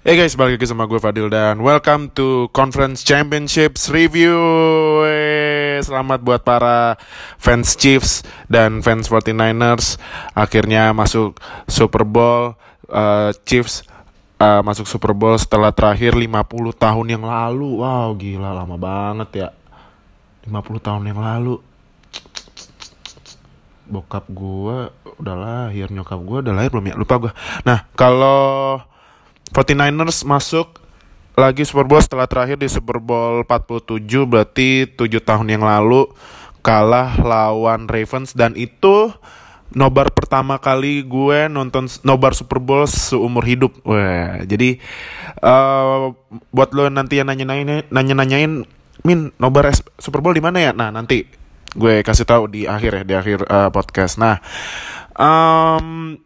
Hey guys, balik lagi sama gue Fadil dan welcome to Conference Championships Review. Selamat buat para fans Chiefs dan fans 49ers akhirnya masuk Super Bowl. Uh, Chiefs uh, masuk Super Bowl setelah terakhir 50 tahun yang lalu. Wow, gila lama banget ya. 50 tahun yang lalu. Bokap gue udah lahir, nyokap gue udah lahir belum ya? Lupa gue. Nah, kalau 49ers masuk lagi Super Bowl setelah terakhir di Super Bowl 47 berarti 7 tahun yang lalu kalah lawan Ravens dan itu nobar pertama kali gue nonton nobar Super Bowl seumur hidup. Wah, jadi uh, buat lo nanti yang nanya-nanyain nanya-nanyain Min nobar Super Bowl di mana ya? Nah, nanti gue kasih tahu di akhir ya, di akhir uh, podcast. Nah, um,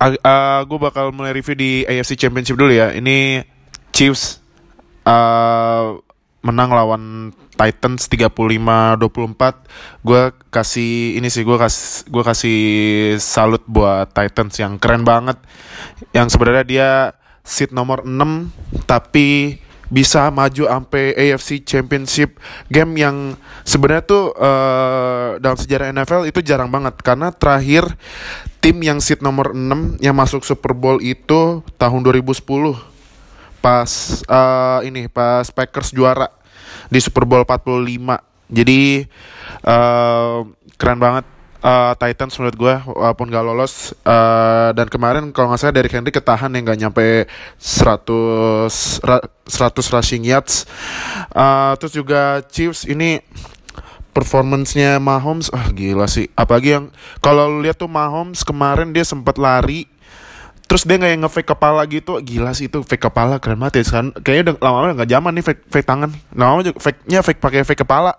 uh, uh, gue bakal mulai review di AFC Championship dulu ya. Ini Chiefs uh, menang lawan Titans 35-24. Gue kasih ini sih gue kasih gue kasih salut buat Titans yang keren banget. Yang sebenarnya dia seat nomor 6 tapi bisa maju sampai AFC Championship game yang sebenarnya tuh uh, dalam sejarah NFL itu jarang banget karena terakhir tim yang seat nomor 6 yang masuk Super Bowl itu tahun 2010 pas uh, ini pas Packers juara di Super Bowl 45 jadi uh, keren banget uh, Titans menurut gue walaupun gak lolos uh, dan kemarin kalau nggak salah dari Henry ketahan yang gak nyampe 100 ra, 100 rushing yards. Uh, terus juga Chiefs ini performancenya Mahomes ah gila sih. Apalagi yang kalau lihat tuh Mahomes kemarin dia sempat lari terus dia nggak yang ngefake kepala gitu. Gila sih itu fake kepala keren banget ya. Kan kayaknya udah lama-lama nggak zaman nih fake fake tangan. Lama-lama juga fake nya fake pakai fake kepala.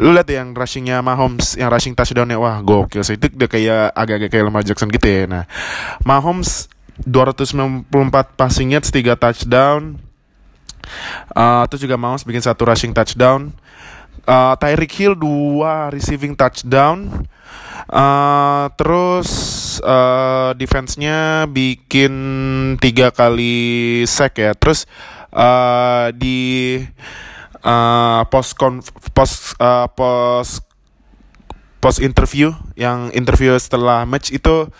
Lu lihat ya yang rushingnya Mahomes yang rushing touchdownnya wah gokil sih. Itu udah kayak agak-agak kayak Lamar Jackson gitu ya. Nah Mahomes 294 passing yards 3 touchdown. Uh, terus juga Mahomes bikin satu rushing touchdown uh, Tyreek Hill dua receiving touchdown. Uh, terus uh, defense-nya bikin tiga kali sack ya. Terus uh, di uh, post post uh, post post interview yang interview setelah match itu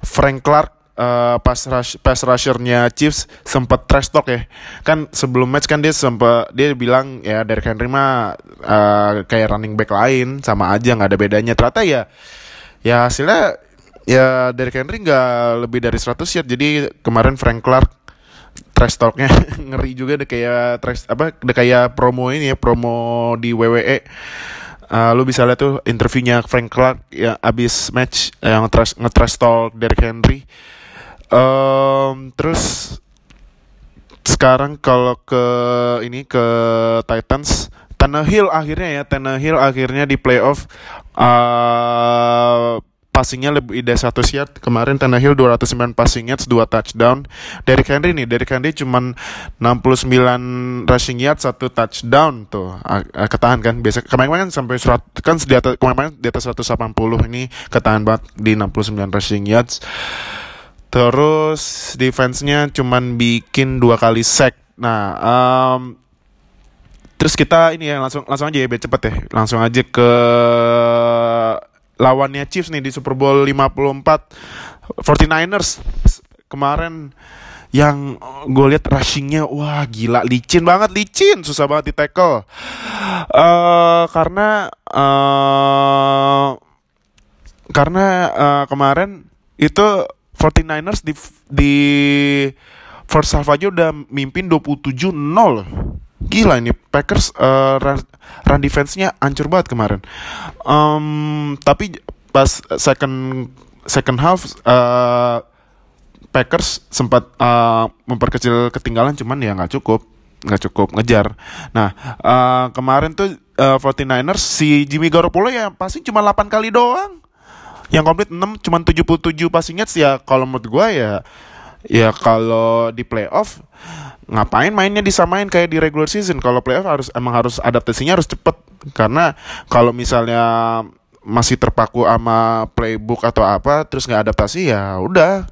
Frank Clark uh, pas rush, pas rushernya Chiefs sempat trash talk ya. Kan sebelum match kan dia sempat dia bilang ya Derrick Henry mah uh, kayak running back lain sama aja nggak ada bedanya. Ternyata ya ya hasilnya ya Derrick Henry nggak lebih dari 100 yard. Jadi kemarin Frank Clark trash talknya ngeri juga deh kayak trash apa deh kayak promo ini ya promo di WWE Uh, lu bisa lihat tuh interviewnya Frank Clark yang abis match yang nge nge talk Derrick Henry. Um, terus sekarang kalau ke ini ke Titans, Tannehill akhirnya ya Tannehill akhirnya di playoff. Uh, passingnya lebih dari 100 yard. Kemarin Tannehill 209 passing yards 2 touchdown. Derrick Henry nih Derrick Henry cuman 69 rushing yards 1 touchdown tuh. Ketahan kan? Biasa kemarin kan sampai surat kan di atas kemarin di atas 180 ini ketahan banget di 69 rushing yards terus defense-nya cuman bikin dua kali sack. Nah um, terus kita ini ya langsung langsung aja ya biar cepet ya. Langsung aja ke lawannya Chiefs nih di Super Bowl 54 49ers kemarin yang gue lihat rushingnya wah gila. Licin banget licin. Susah banget di tackle uh, karena uh, karena uh, kemarin itu 49ers di di first half aja udah mimpin 27-0 gila ini Packers uh, run, run defense-nya ancur banget kemarin. Um, tapi pas second second half uh, Packers sempat uh, memperkecil ketinggalan cuman ya nggak cukup nggak cukup ngejar. Nah uh, kemarin tuh uh, 49ers si Jimmy Garoppolo ya pasti cuma 8 kali doang. Yang komplit 6 cuma 77 passing yards ya. Kalau menurut gue ya ya kalau di playoff ngapain mainnya disamain kayak di regular season? Kalau playoff harus emang harus adaptasinya harus cepet. Karena kalau misalnya masih terpaku sama playbook atau apa terus nggak adaptasi ya udah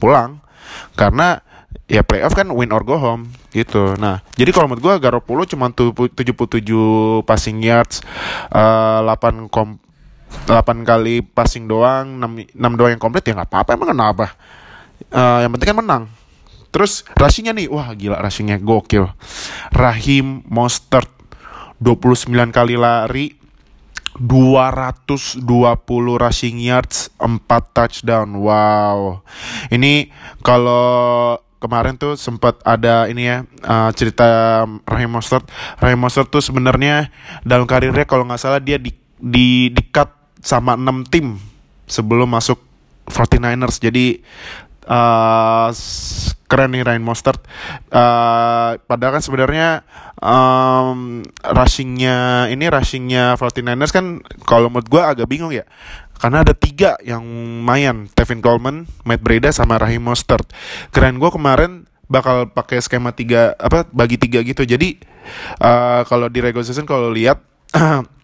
pulang. Karena ya playoff kan win or go home gitu. Nah, jadi kalau menurut gue Garoppolo cuma 77 passing yards, uh, 8 kom 8 kali passing doang, 6, 6 doang yang komplit ya nggak apa-apa emang kenapa. Uh, yang penting kan menang. Terus rushingnya nih, wah gila rushingnya gokil. Rahim Mostert 29 kali lari, 220 rushing yards, 4 touchdown. Wow. Ini kalau kemarin tuh sempat ada ini ya uh, cerita Rahim Mostert. Rahim Mostert tuh sebenarnya dalam karirnya kalau nggak salah dia di di di sama 6 tim sebelum masuk 49ers. Jadi uh, keren nih Ryan Mostert. Uh, padahal kan sebenarnya um, rushingnya ini rushingnya 49ers kan kalau menurut gue agak bingung ya. Karena ada tiga yang main, Tevin Coleman, Matt Breda, sama Raheem Mostert. Keren gue kemarin bakal pakai skema tiga apa bagi tiga gitu. Jadi uh, kalau di regular season kalau lihat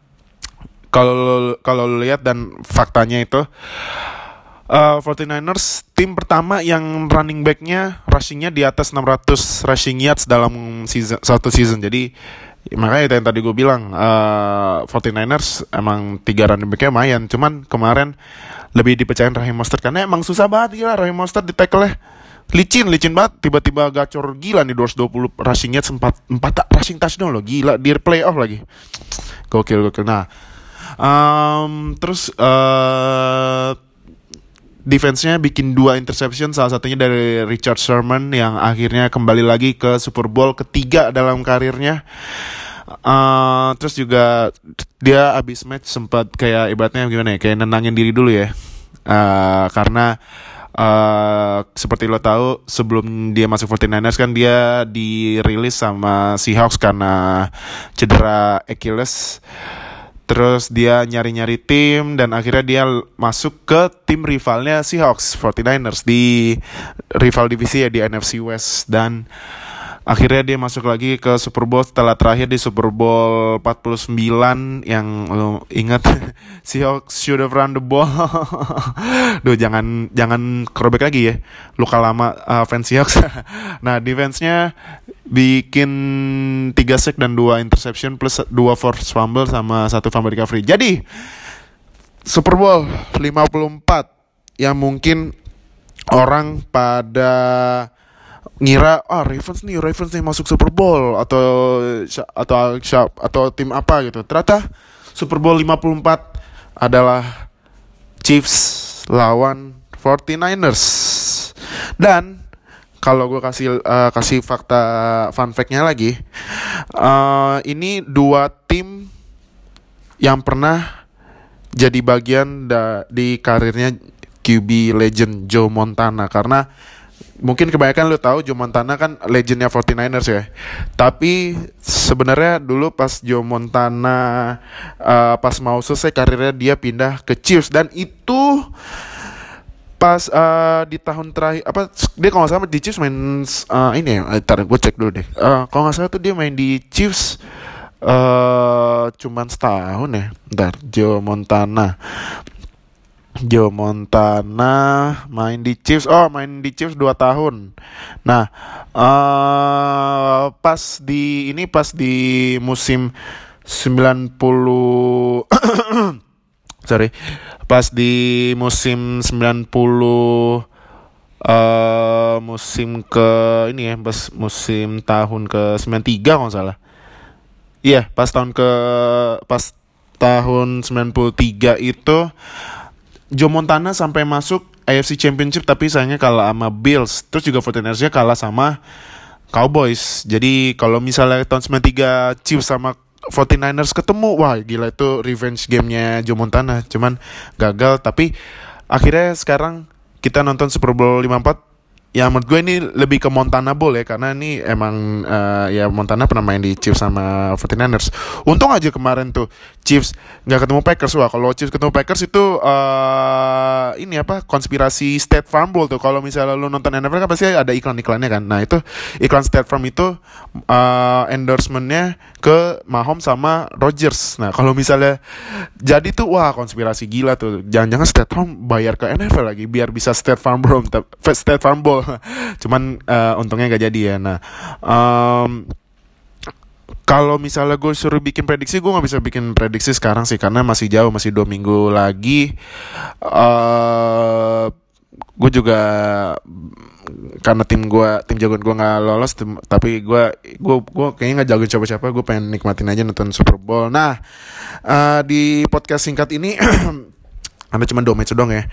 kalau kalau lihat dan faktanya itu uh, 49ers tim pertama yang running backnya rushingnya di atas 600 rushing yards dalam season satu season. Jadi makanya itu yang tadi gue bilang uh, 49ers emang tiga running backnya lumayan. Cuman kemarin lebih dipercayain Rahim Mostert karena emang susah banget gila. Rahim Mostert di tackle licin licin banget. Tiba-tiba gacor gila nih 220 rushing yards 4, 4 rushing touchdown loh. Gila di playoff lagi. Gokil gokil. Nah um, terus uh, defense-nya bikin dua interception salah satunya dari Richard Sherman yang akhirnya kembali lagi ke Super Bowl ketiga dalam karirnya. Uh, terus juga dia abis match sempat kayak ibaratnya gimana ya kayak nenangin diri dulu ya. Uh, karena Uh, seperti lo tahu sebelum dia masuk 49ers kan dia dirilis sama Seahawks karena cedera Achilles Terus dia nyari-nyari tim dan akhirnya dia masuk ke tim rivalnya Seahawks 49ers di rival divisi ya di NFC West. Dan akhirnya dia masuk lagi ke Super Bowl setelah terakhir di Super Bowl 49 yang lo ingat Seahawks should have run the ball. Duh jangan jangan kerobek lagi ya. Luka lama uh, fans Seahawks. nah, defense-nya bikin tiga sack dan dua interception plus dua force fumble sama satu fumble recovery. Jadi Super Bowl 54 yang mungkin orang pada ngira ah Ravens nih Ravens nih masuk Super Bowl atau atau atau atau tim apa gitu. Ternyata Super Bowl 54 adalah Chiefs lawan 49ers. Dan kalau gue kasih uh, kasih fakta fun fact-nya lagi, uh, ini dua tim yang pernah jadi bagian da di karirnya QB legend Joe Montana karena mungkin kebanyakan lu tahu Joe Montana kan legendnya 49ers ya. Tapi sebenarnya dulu pas Joe Montana uh, pas mau selesai karirnya dia pindah ke Chiefs. Dan itu pas uh, di tahun terakhir apa dia kalau nggak salah di Chiefs main uh, ini ya ntar gue cek dulu deh. Uh, kalau nggak salah tuh dia main di Chiefs uh, cuman setahun ya ntar Joe Montana Joe Montana main di Chiefs. Oh main di Chiefs 2 tahun. Nah uh, pas di ini pas di musim 90 sorry pas di musim 90 uh, musim ke ini ya pas musim tahun ke 93 kalau salah. Iya yeah, pas tahun ke pas tahun 93 itu Joe Montana sampai masuk AFC Championship tapi sayangnya kalah sama Bills. Terus juga 49 kalah sama Cowboys. Jadi kalau misalnya tahun 93 Chiefs sama 49ers ketemu wah gila itu revenge gamenya Joe Montana. Cuman gagal tapi akhirnya sekarang kita nonton Super Bowl 54 ya menurut gue ini lebih ke Montana Bowl ya karena ini emang uh, ya Montana pernah main di Chiefs sama 49ers. Untung aja kemarin tuh Chiefs nggak ketemu Packers wah kalau Chiefs ketemu Packers itu uh, ini apa konspirasi State Farm Bowl tuh kalau misalnya lu nonton NFL kan pasti ada iklan-iklannya kan. Nah itu iklan State Farm itu uh, endorsementnya ke Mahomes sama Rodgers. Nah kalau misalnya jadi tuh wah konspirasi gila tuh. Jangan-jangan State Farm bayar ke NFL lagi biar bisa State Farm Bowl State Farm Bowl Cuman uh, untungnya gak jadi ya. Nah, um, kalau misalnya gue suruh bikin prediksi, gue nggak bisa bikin prediksi sekarang sih karena masih jauh, masih dua minggu lagi. Uh, gue juga karena tim gue tim jagoan gue nggak lolos tim, tapi gue gue gue kayaknya nggak jago coba siapa gue pengen nikmatin aja nonton Super Bowl nah uh, di podcast singkat ini anda cuma dua match dong ya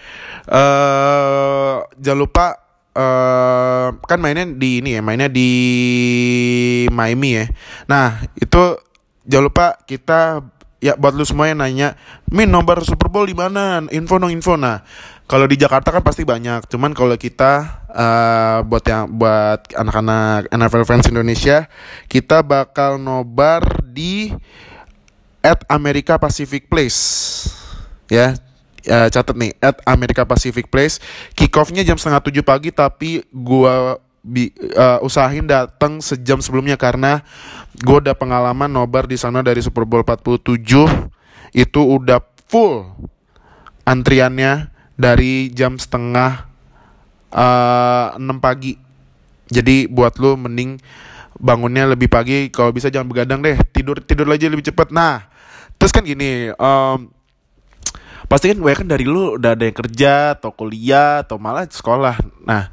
uh, jangan lupa uh, kan mainnya di ini ya mainnya di Miami ya. Nah itu jangan lupa kita ya buat lu semua yang nanya min nomor Super Bowl di mana? Info dong info. Nah kalau di Jakarta kan pasti banyak. Cuman kalau kita uh, buat yang buat anak-anak NFL fans Indonesia kita bakal nobar di at America Pacific Place. Ya uh, catat nih at America Pacific Place. Kickoffnya jam setengah tujuh pagi tapi gua bi, uh, usahain datang sejam sebelumnya karena gue udah pengalaman nobar di sana dari Super Bowl 47 itu udah full antriannya dari jam setengah uh, 6 pagi. Jadi buat lu mending bangunnya lebih pagi. Kalau bisa jangan begadang deh tidur tidur aja lebih cepat. Nah terus kan gini um, pasti kan gue kan dari lu udah ada yang kerja atau kuliah atau malah sekolah. Nah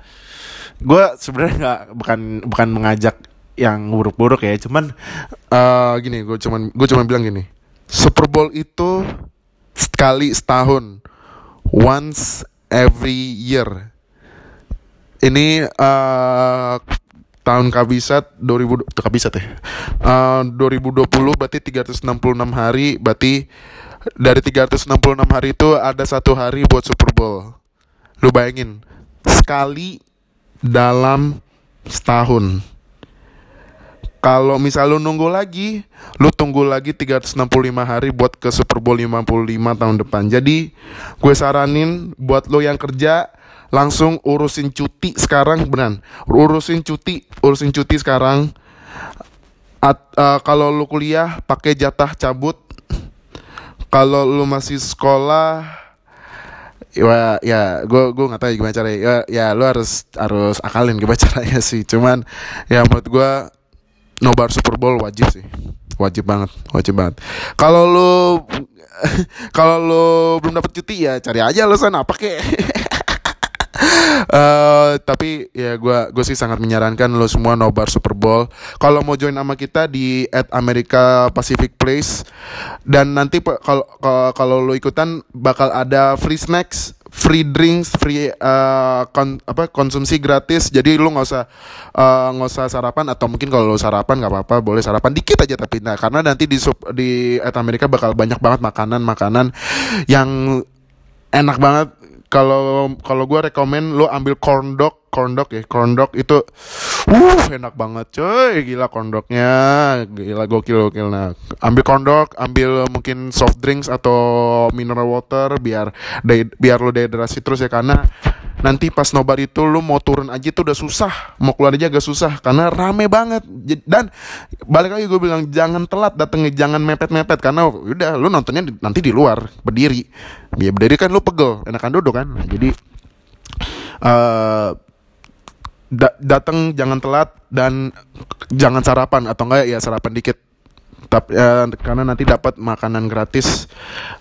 gue sebenarnya nggak bukan bukan mengajak yang buruk-buruk ya. Cuman uh, gini gue cuman gue cuman bilang gini. Super Bowl itu sekali setahun. Once every year. Ini uh, tahun kabisat 2000 kabisat ya uh, 2020 berarti 366 hari berarti dari 366 hari itu ada satu hari buat Super Bowl lu bayangin sekali dalam setahun. Kalau misal lu nunggu lagi, lu tunggu lagi 365 hari buat ke Super Bowl 55 tahun depan. Jadi, gue saranin buat lo yang kerja langsung urusin cuti sekarang benar. Urusin cuti, urusin cuti sekarang. At, uh, kalau lu kuliah pakai jatah cabut. Kalau lu masih sekolah ya ya gue gue nggak tahu ya gimana caranya ya ya lu harus harus akalin gimana caranya sih cuman ya menurut gue nobar Super Bowl wajib sih wajib banget wajib banget kalau lu kalau lu belum dapat cuti ya cari aja lu sana apa kek uh, tapi ya gue gue sih sangat menyarankan lo semua nobar Super Bowl. Kalau mau join sama kita di at America Pacific Place dan nanti kalau kalau lo ikutan bakal ada free snacks, free drinks, free uh, kon, apa konsumsi gratis. Jadi lo nggak usah eh, nggak uh, usah sarapan atau mungkin kalau lo sarapan nggak apa-apa boleh sarapan dikit aja tapi nah karena nanti di sub, di at America bakal banyak banget makanan-makanan yang enak banget kalau kalau gue rekomend lo ambil corn dog corn dog ya corn dog itu uh enak banget coy. Gila corn dognya gila gokil gokil. Nah ambil corn dog ambil mungkin soft drinks atau mineral water biar biar lo dehidrasi terus ya karena nanti pas nobar itu lu mau turun aja tuh udah susah. Mau keluar aja agak susah karena rame banget. Dan balik lagi gue bilang jangan telat datengnya jangan mepet-mepet karena udah lu nontonnya nanti di luar berdiri. Biar berdiri kan lu pegel enakan duduk kan. Jadi uh, da datang jangan telat dan jangan sarapan atau enggak ya sarapan dikit tapi ya, karena nanti dapat makanan gratis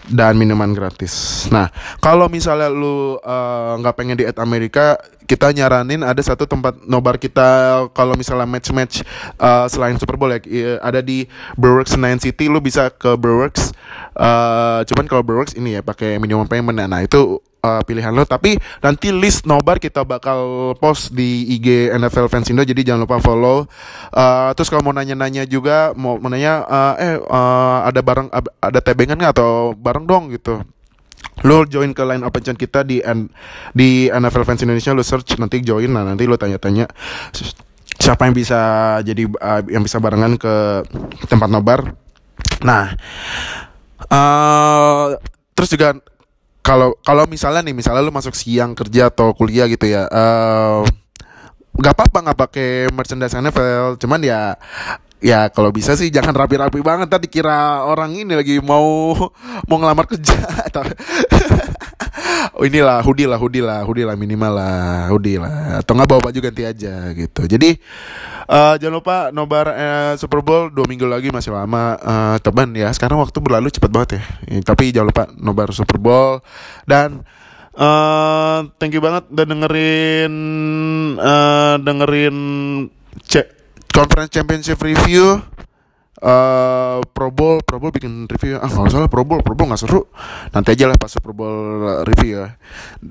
dan minuman gratis. Nah, kalau misalnya lu eh, nggak uh, pengen di Amerika, kita nyaranin ada satu tempat nobar kita kalau misalnya match-match uh, selain Super Bowl ya ada di Brewers Nine City lu bisa ke Brewers uh, cuman kalau Brewers ini ya pakai minimum payment nah itu uh, pilihan lo. Tapi nanti list nobar kita bakal post di IG NFL Fans Indo. Jadi jangan lupa follow. Uh, terus kalau mau nanya-nanya juga mau nanya uh, eh uh, ada barang ada tebengan nggak? Atau bareng dong gitu. Lo join ke line open kita di di NFL Fans Indonesia lo search nanti join. Nah nanti lo tanya-tanya siapa yang bisa jadi uh, yang bisa barengan ke tempat nobar. Nah uh, terus juga kalau kalau misalnya nih misalnya lu masuk siang kerja atau kuliah gitu ya uh, nggak apa-apa nggak pakai merchandise NFL cuman ya ya kalau bisa sih jangan rapi-rapi banget tadi kira orang ini lagi mau mau ngelamar kerja atau inilah hoodie lah hoodie lah hoodie lah minimal lah hoodie lah atau nggak bawa baju ganti aja gitu. Jadi uh, jangan lupa nobar uh, Super Bowl dua minggu lagi masih lama uh, teman ya. Sekarang waktu berlalu cepat banget ya. tapi jangan lupa nobar Super Bowl. Dan uh, thank you banget udah dengerin uh, dengerin cek conference championship review uh, Pro Bowl Pro Bowl bikin review. Ah nggak salah Pro Bowl Pro Bowl nggak seru. Nanti aja lah pas Super Bowl review ya.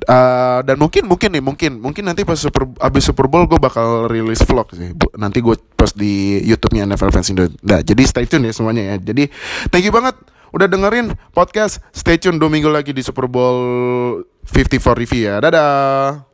Uh, dan mungkin mungkin nih mungkin mungkin nanti pas Super abis Super Bowl gue bakal rilis vlog sih. Nanti gue post di YouTube-nya NFL Fans Indo. Nah, jadi stay tune ya semuanya ya. Jadi thank you banget udah dengerin podcast. Stay tune dua minggu lagi di Super Bowl 54 review ya. Dadah